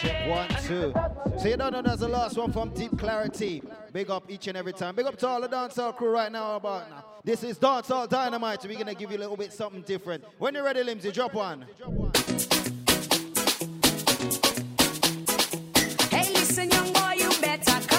check one, two. So you don't know that's the last one from Deep Clarity. Big up each and every time. Big up to all the dancehall crew right now about now. This is Dancehall Dynamite. We're gonna give you a little bit something different. When you're ready, Limsy, drop one. Hey, listen, young boy, you better come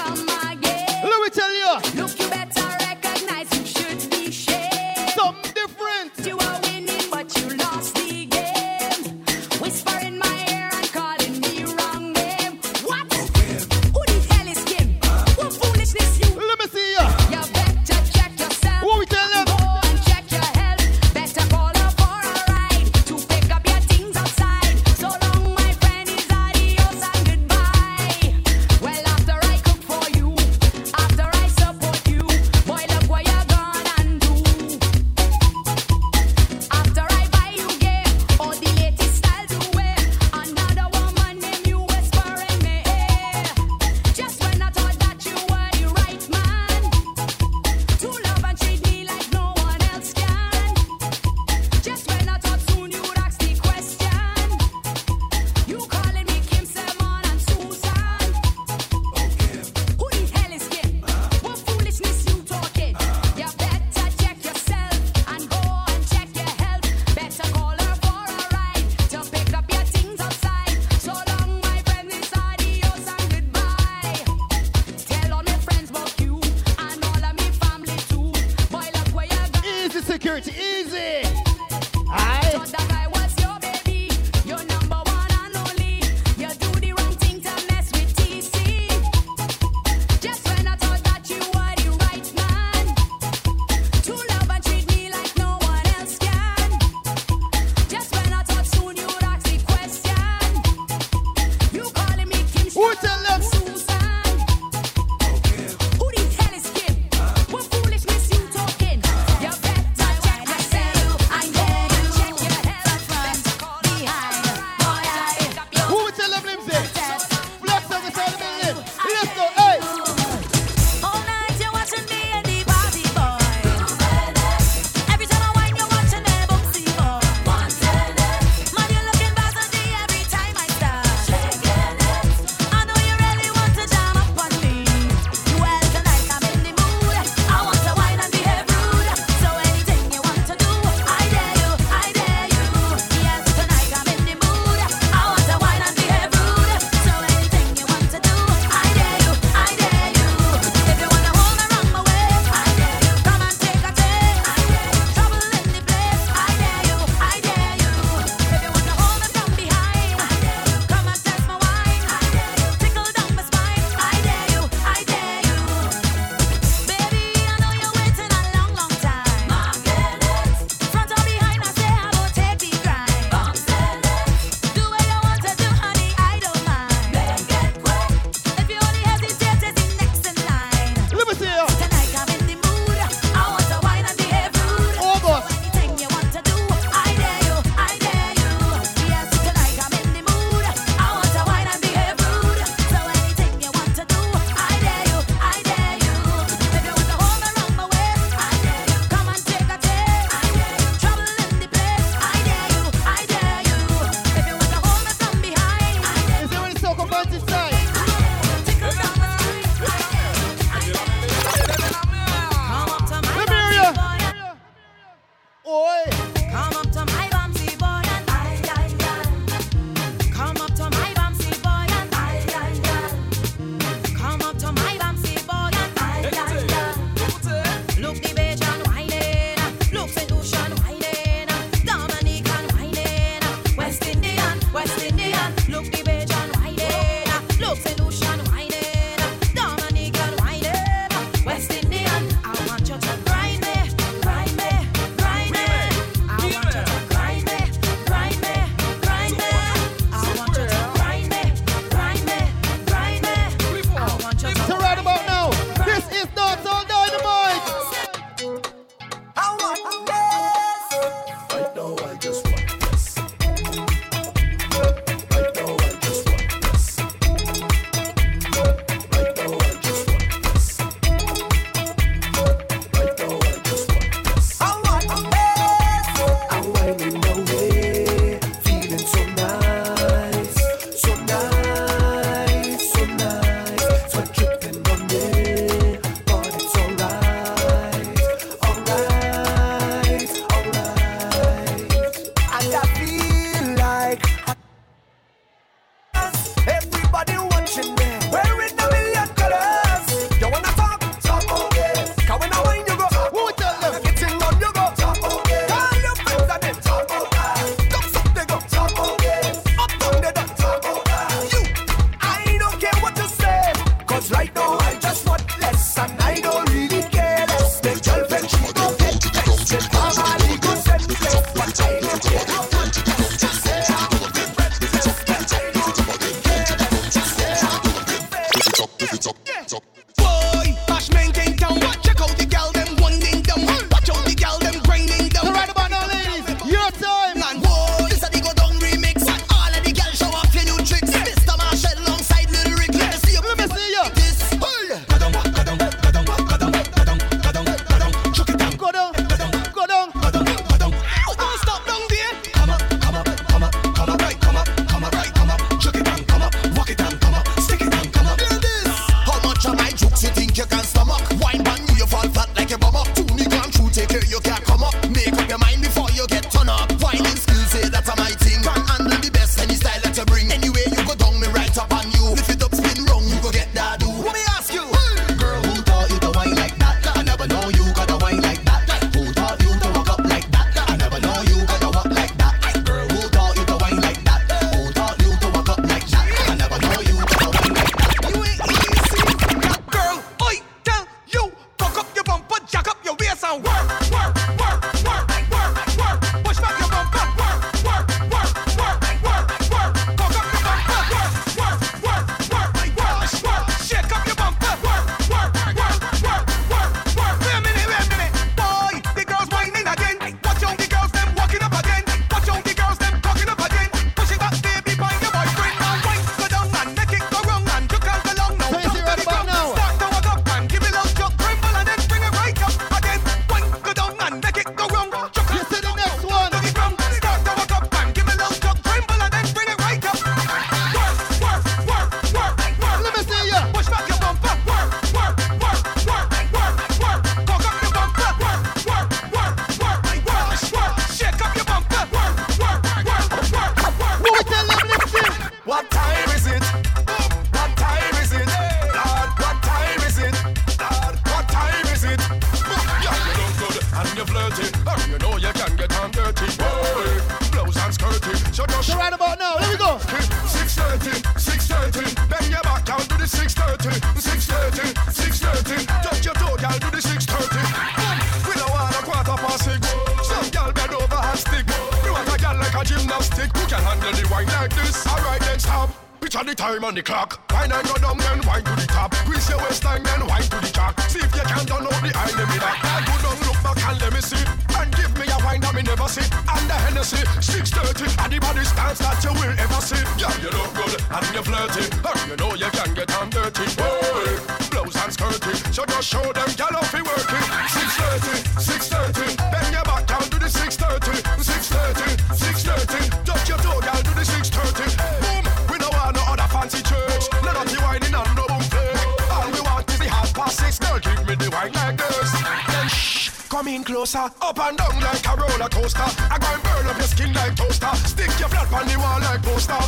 you can't. come in closer. Up and down like a roller coaster. I go and burn up your skin like toaster. Stick your flat on the wall like poster.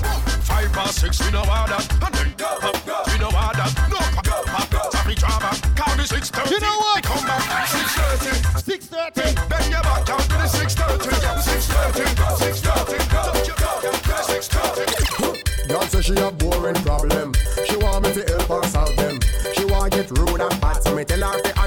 Five past six, we know how that. And then go, go. We know how that. No, go, go. Happy drama. Count the six thirty. You know what? Come back. Six thirty. Six thirty. Bend your back down to the six thirty. Six thirty. Six thirty. Touch your back. Six thirty. Say she a boring problem. She want me to help her solve them. She want get rude and bad, so me tell her to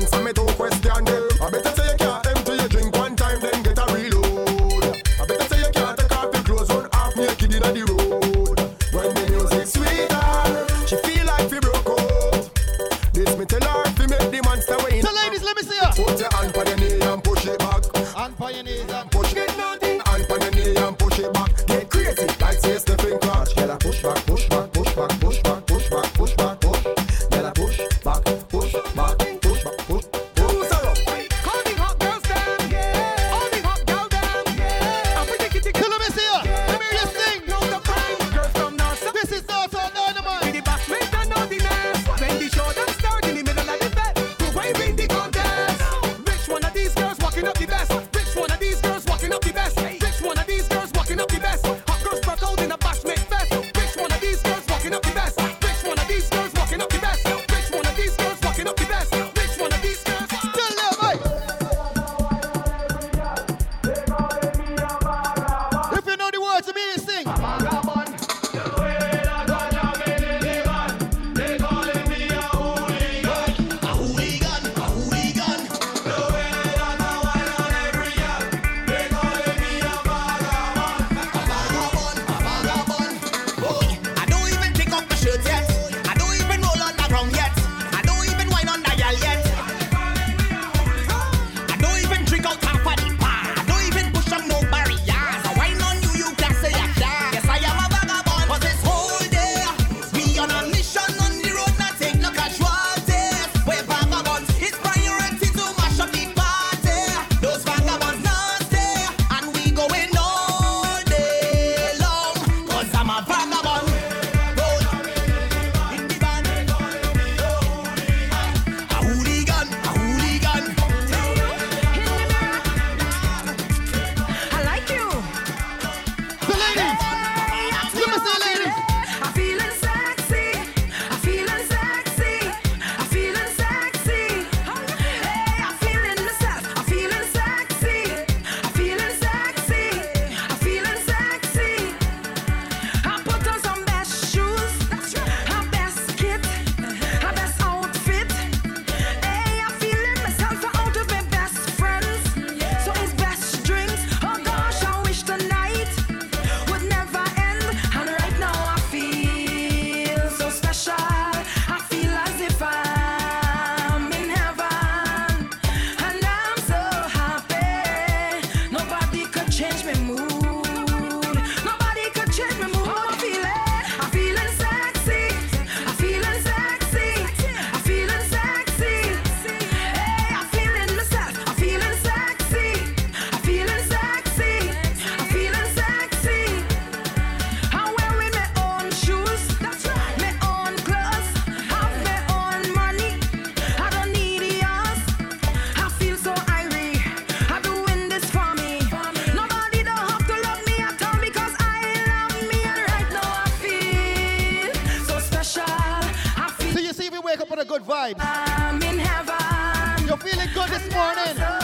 vibes. I'm in heaven. You're feeling good this morning.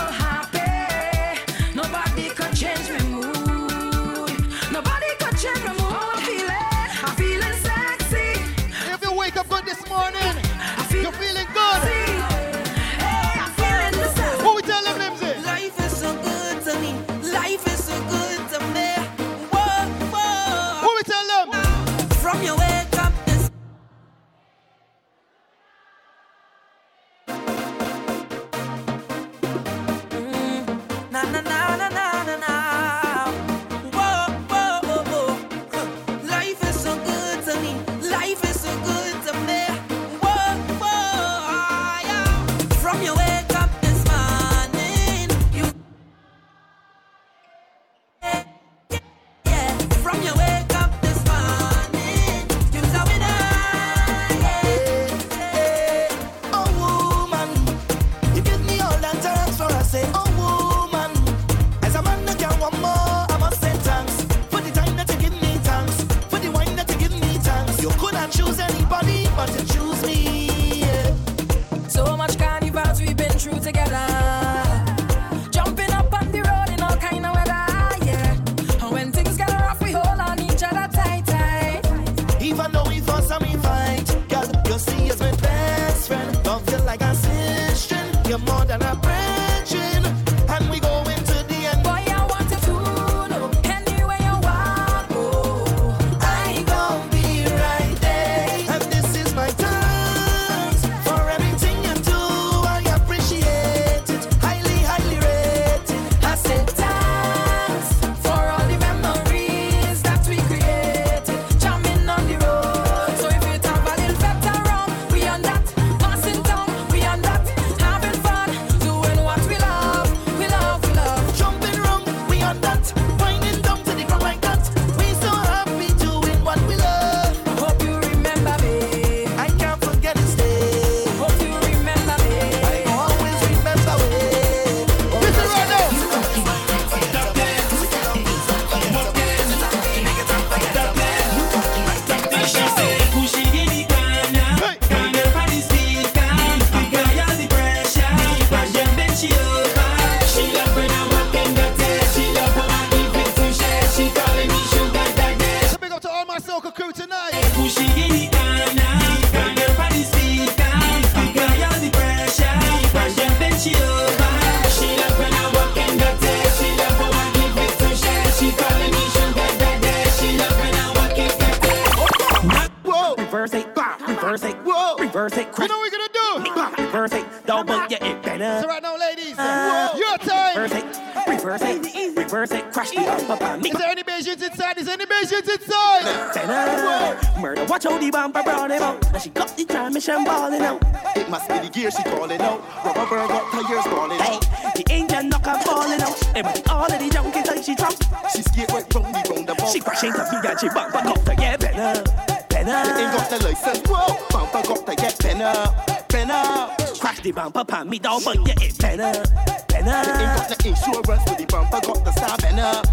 bumper pan me down, but yeah, it better, better. Ain't got the insurance for the bumper, got the star banner.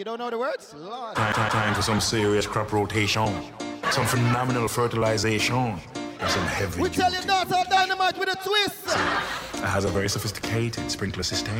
You don't know the words? Lord. Time, time, time for some serious crop rotation, some phenomenal fertilization, and some heavy. We duty. tell you not all dynamite with a twist. It has a very sophisticated sprinkler system.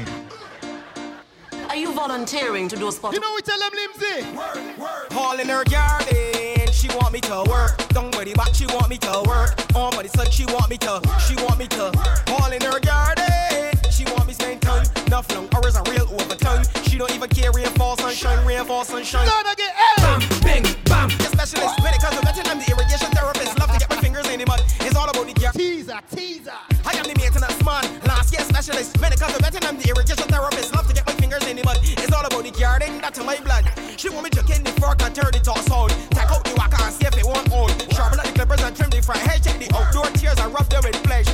Are you volunteering to do a spot? You know we tell them Limsey. Work, work. Hauling her garden, she want me to work. Don't worry about she want me to work. On oh, but it's she want me to, work. she want me to. Work. Hauling her garden, she want me spend time enough long. Or is a real overtone. She don't even care rain fall sunshine, rain fall sunshine. Gonna get it. Bam, bing, bam. The specialist when it comes to vetting, I'm the irrigation therapist. Love to get my fingers in the mud. it's all about the gear. Teaser, teaser. I am the maintenance man. Last year specialist when it comes to vetting, I'm the irrigation therapist. Love to get my fingers in the mud. it's all about the garden. That's my blood. She want me to jerking the fork and turn the toss hold. Tack out the whack and see if it won't hold. Sharpen up the clippers and trim the front. hair. check the outdoor tears and rub them in flesh.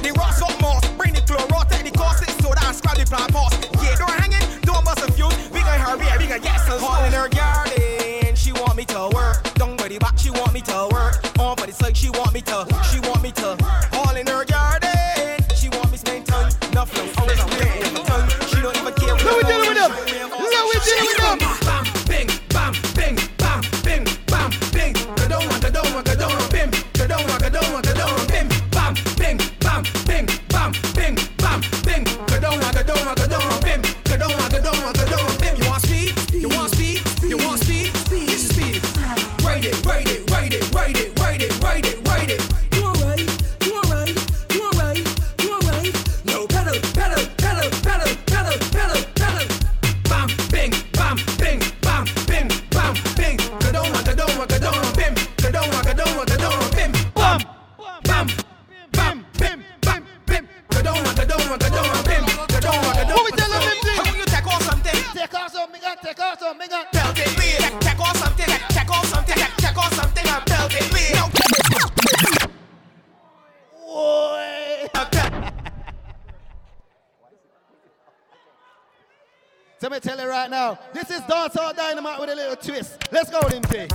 So me tell you right now, this is Dancehall Dynamite with a little twist. Let's go, Limpy.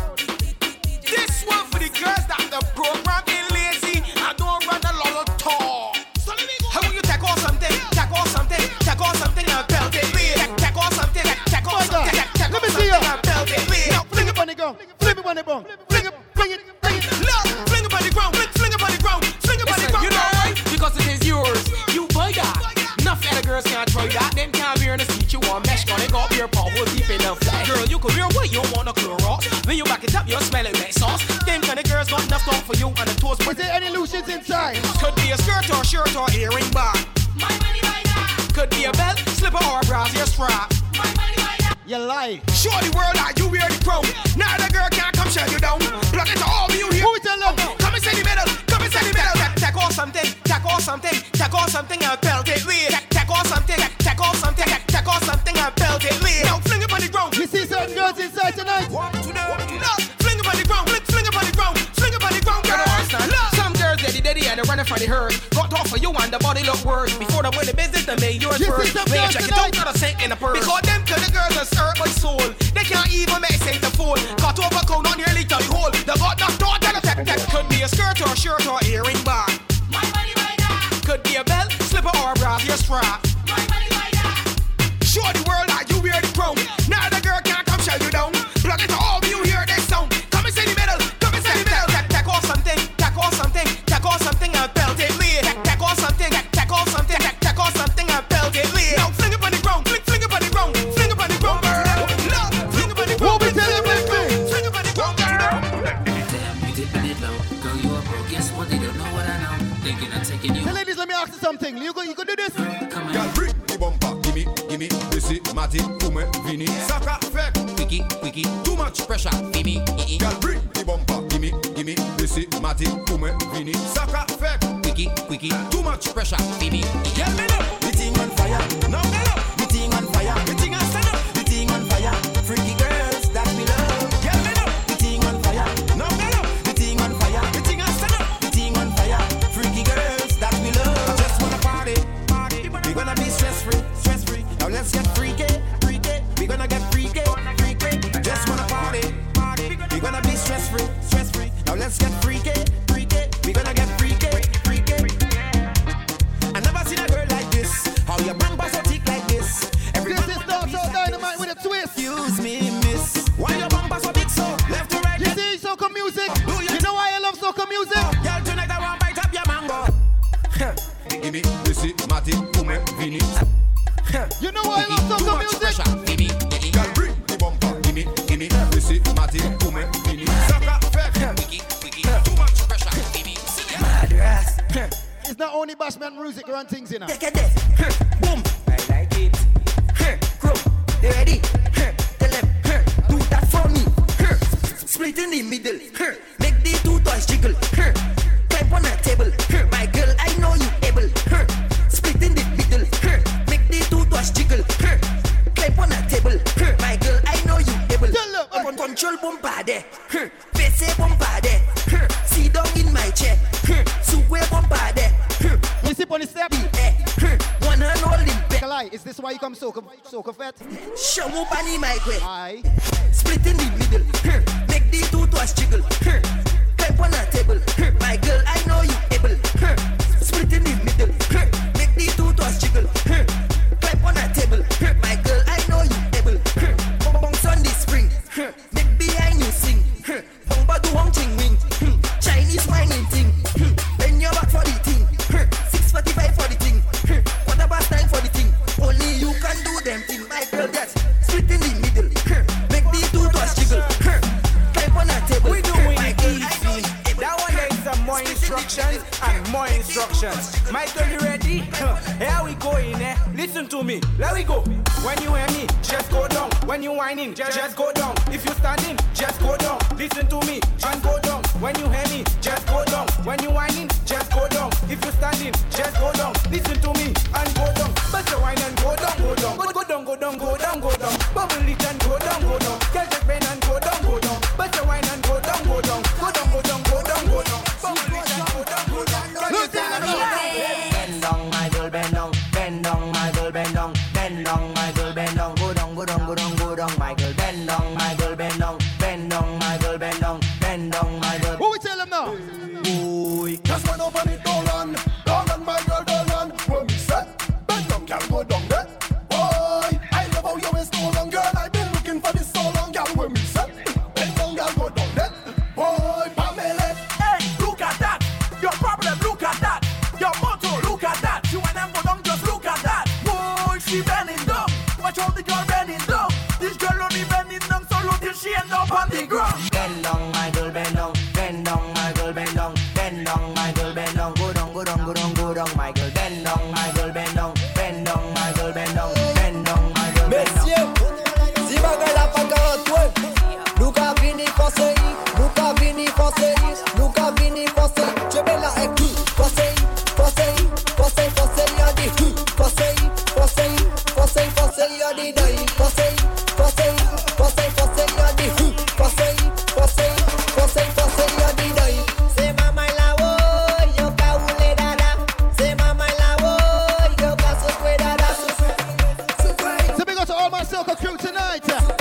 This one for the girls that the program is lazy and don't run a lot of talk. So let me go. How will you take off something, take off something, take off something and belt it, wait. Take- Take off something, take off My something, take- take Let me off see ya. something and belt it. Now Fling it on the ground. Flip it on the ground. Fling it, fling it, fling it. Look, fling it on the ground, fling, fling it on the ground, fling it on the ground. You know why? Because it is yours. You buy that. Enough other girls can't try that. Them can't you want mesh. Gonna go your power deep in the fly. Girl, you could wear what you want to Clorox. When you back it up, you're smelling that sauce. Them kind of girls got enough talk for you and the toast. Is there any illusions inside? Could be a skirt or shirt or earring bar. My money by that. Could be a belt, slipper or a brassiere strap. My money by that. You lie. Show the world that you wear the crown. Now the girl can't come shut you down. Plug it to all of you here. Who tell them? Come and say the middle. Come and say the middle. Take, take off something. Take off something. Take off something and belt it. Wait. Take, take off something. Take, take off something. Take, take off something and belt it. Wait. Now fling it on the ground. We see some girls inside tonight. Look, fling it on the ground. Fling, fling it on the ground. Fling it on the ground, You girl. Look. Some girls daddy daddy and they running for the herd. Got off for you and the body look worse. Before they win business, they make yours This is first. some girls check it out, gotta sink in the purse. Because them kind of girls are hurt my soul. They can't even make sense to fool. Cut over count on nearly to the hole. They got knocked out and a tech tech. Could be a skirt or shirt or earring bar. Could be a belt, slipper or a brassiere strap. Fimi. eh, eh. Girl, me love the thing on fire. Now me love the thing on fire. The thing on stand up. The thing on fire. Freaky girls that we love. Girl, me love the thing on fire. Now me love the thing on fire. The thing on stand up. The thing on fire. Freaky girls that we love. I just wanna party, party. We gonna be stress free, stress free. Now let's get freaky, freaky. We gonna get freaky, freaky. I just wanna party, party. We gonna be stress free, stress free. Now let's get freaky, freaky. We gonna get only Bashment music run things in. Take a Is this why you come soca, soca fat? Show me bunny my way. Aye. Split in the middle. Make the two toes jiggle. Climb on a table. My girl, I know you able. Split in the middle. Make the two toes jiggle. Climb on a table. My girl, me. Let we go. When you hear me, just go down. When you whining, just, just go down. If you standing, just go down. Listen to me and go down. When you hear me, just go down. When you whining, just go down. If you standing, just go down. Listen to me and go down. But you whine and go down, go down, down, go tonight.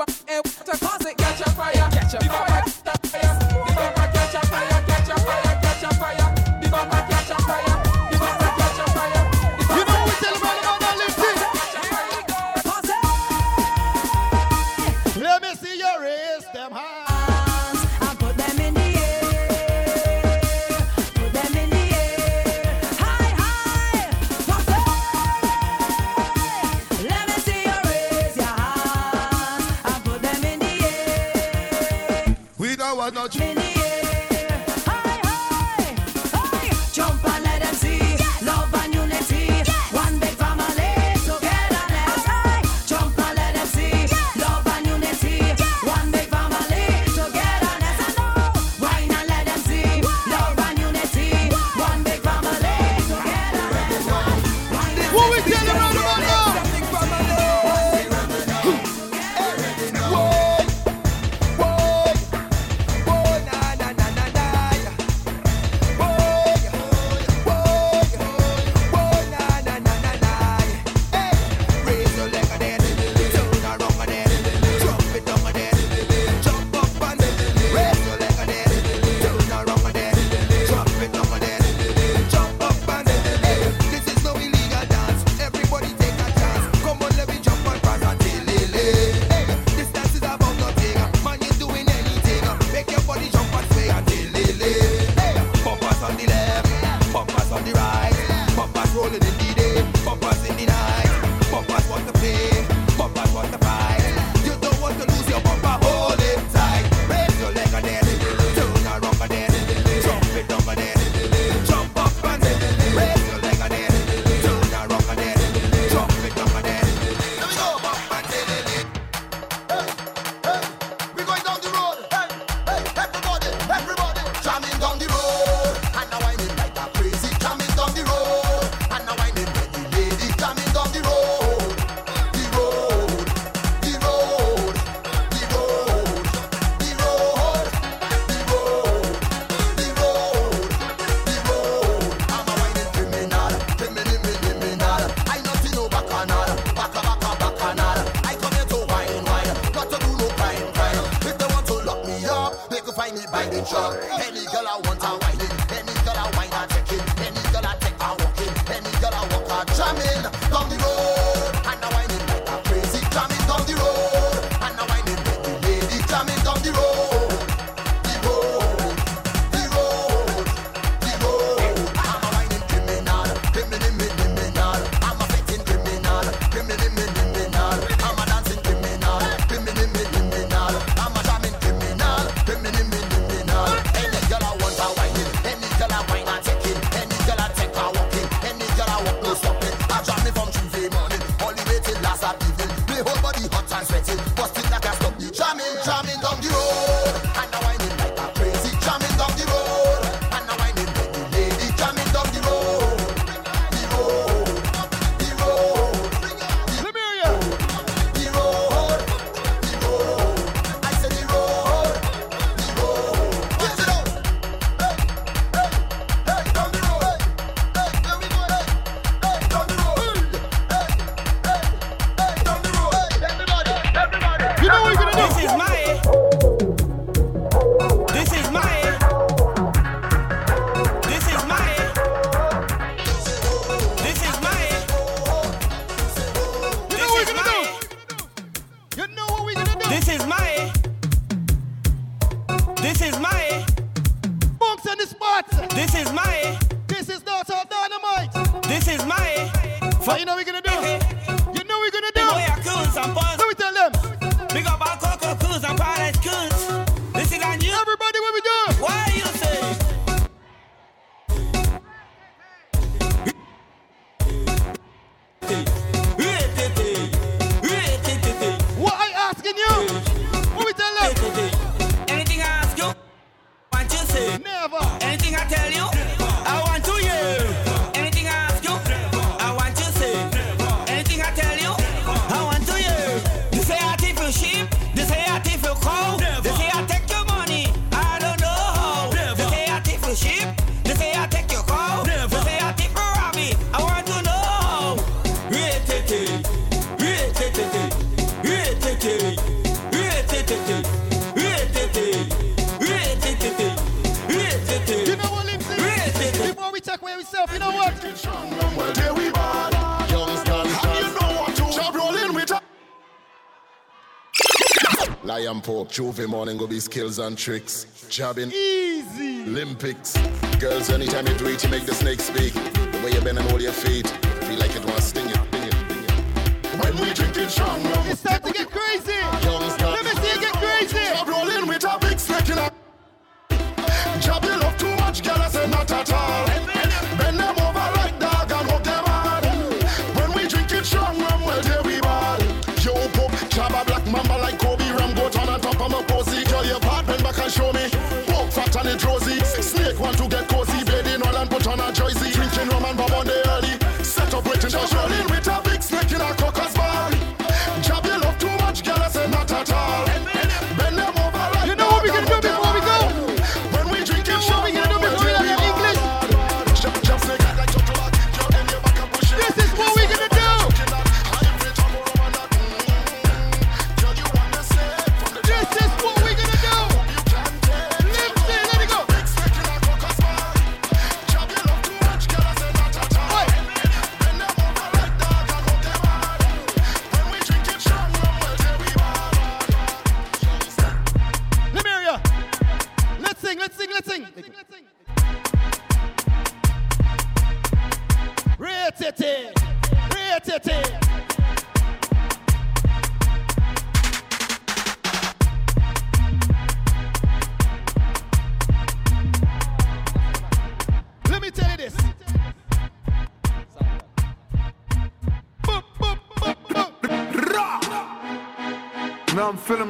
Lion pork, J'ouvert morning go be skills and tricks. Jabbing, easy. Olympics. Girls, anytime you do it, you make the snake speak. The way you bend and hold your feet, feel like it wants sting it, sting it. When we drinking strong rum, It's time to get crazy.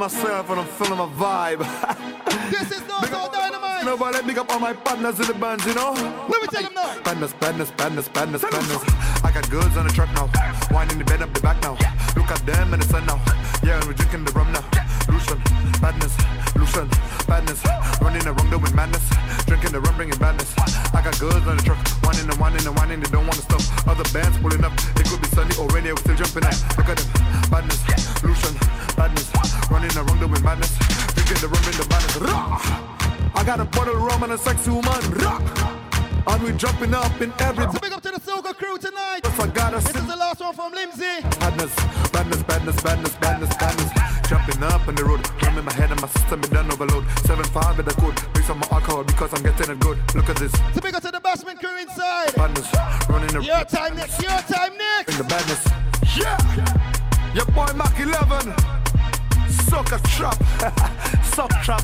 Myself and I'm feeling my vibe. This is not so dynamite. Nobody big up all my partners in the bands, you know? Let me tell them now. Badness, badness, badness, badness, badness. I got goods on the truck now. Winding the bed up the back now. Look at them in the sun now. Yeah, and we're drinking the rum now. Lucian, badness, Lucian, badness. Running around doing madness. Drinking the rum, bringing badness. I got goods on the truck. Winding and winding and winding. They don't want to stop. Other bands pulling up. It could be sunny or rainy. We're still jumping out. Look at them. Badness, Lucian, badness. Running around doing madness. Drinking the rum, bringing the badness. Rah! I got a bottle of rum and a sexy woman. And we jumping up in every. So big up to the Soca crew tonight. Yes, I got us. This is the last one from Lindsay. Badness, badness, badness, badness, badness, badness. Jumping up on the road. Rum in my head and my system is done overload. 7-5 with the code. Mix some alcohol because I'm getting it good. Look at this. So big up to the Bashment crew inside. Badness. Running the Your time next, your time next. in the badness. Yeah. Your boy Mac 11. Sucker trap. Suck trap.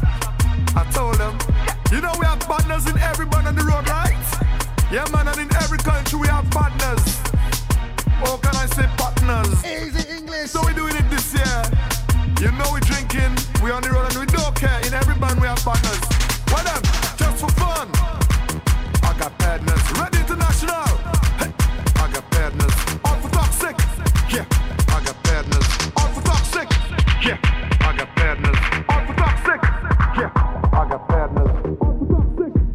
I told them. You know we have partners in every band on the road, right? Yeah, man, and in every country we have partners. Or can I say partners? Easy English. So we're doing it this year. You know we're drinking, we're on the road, and we don't care. In every band we have partners. Why them? Just for fun. I got partners. Red International. Hey. I got partners. All for toxic. Yeah. Yeah, I got badness.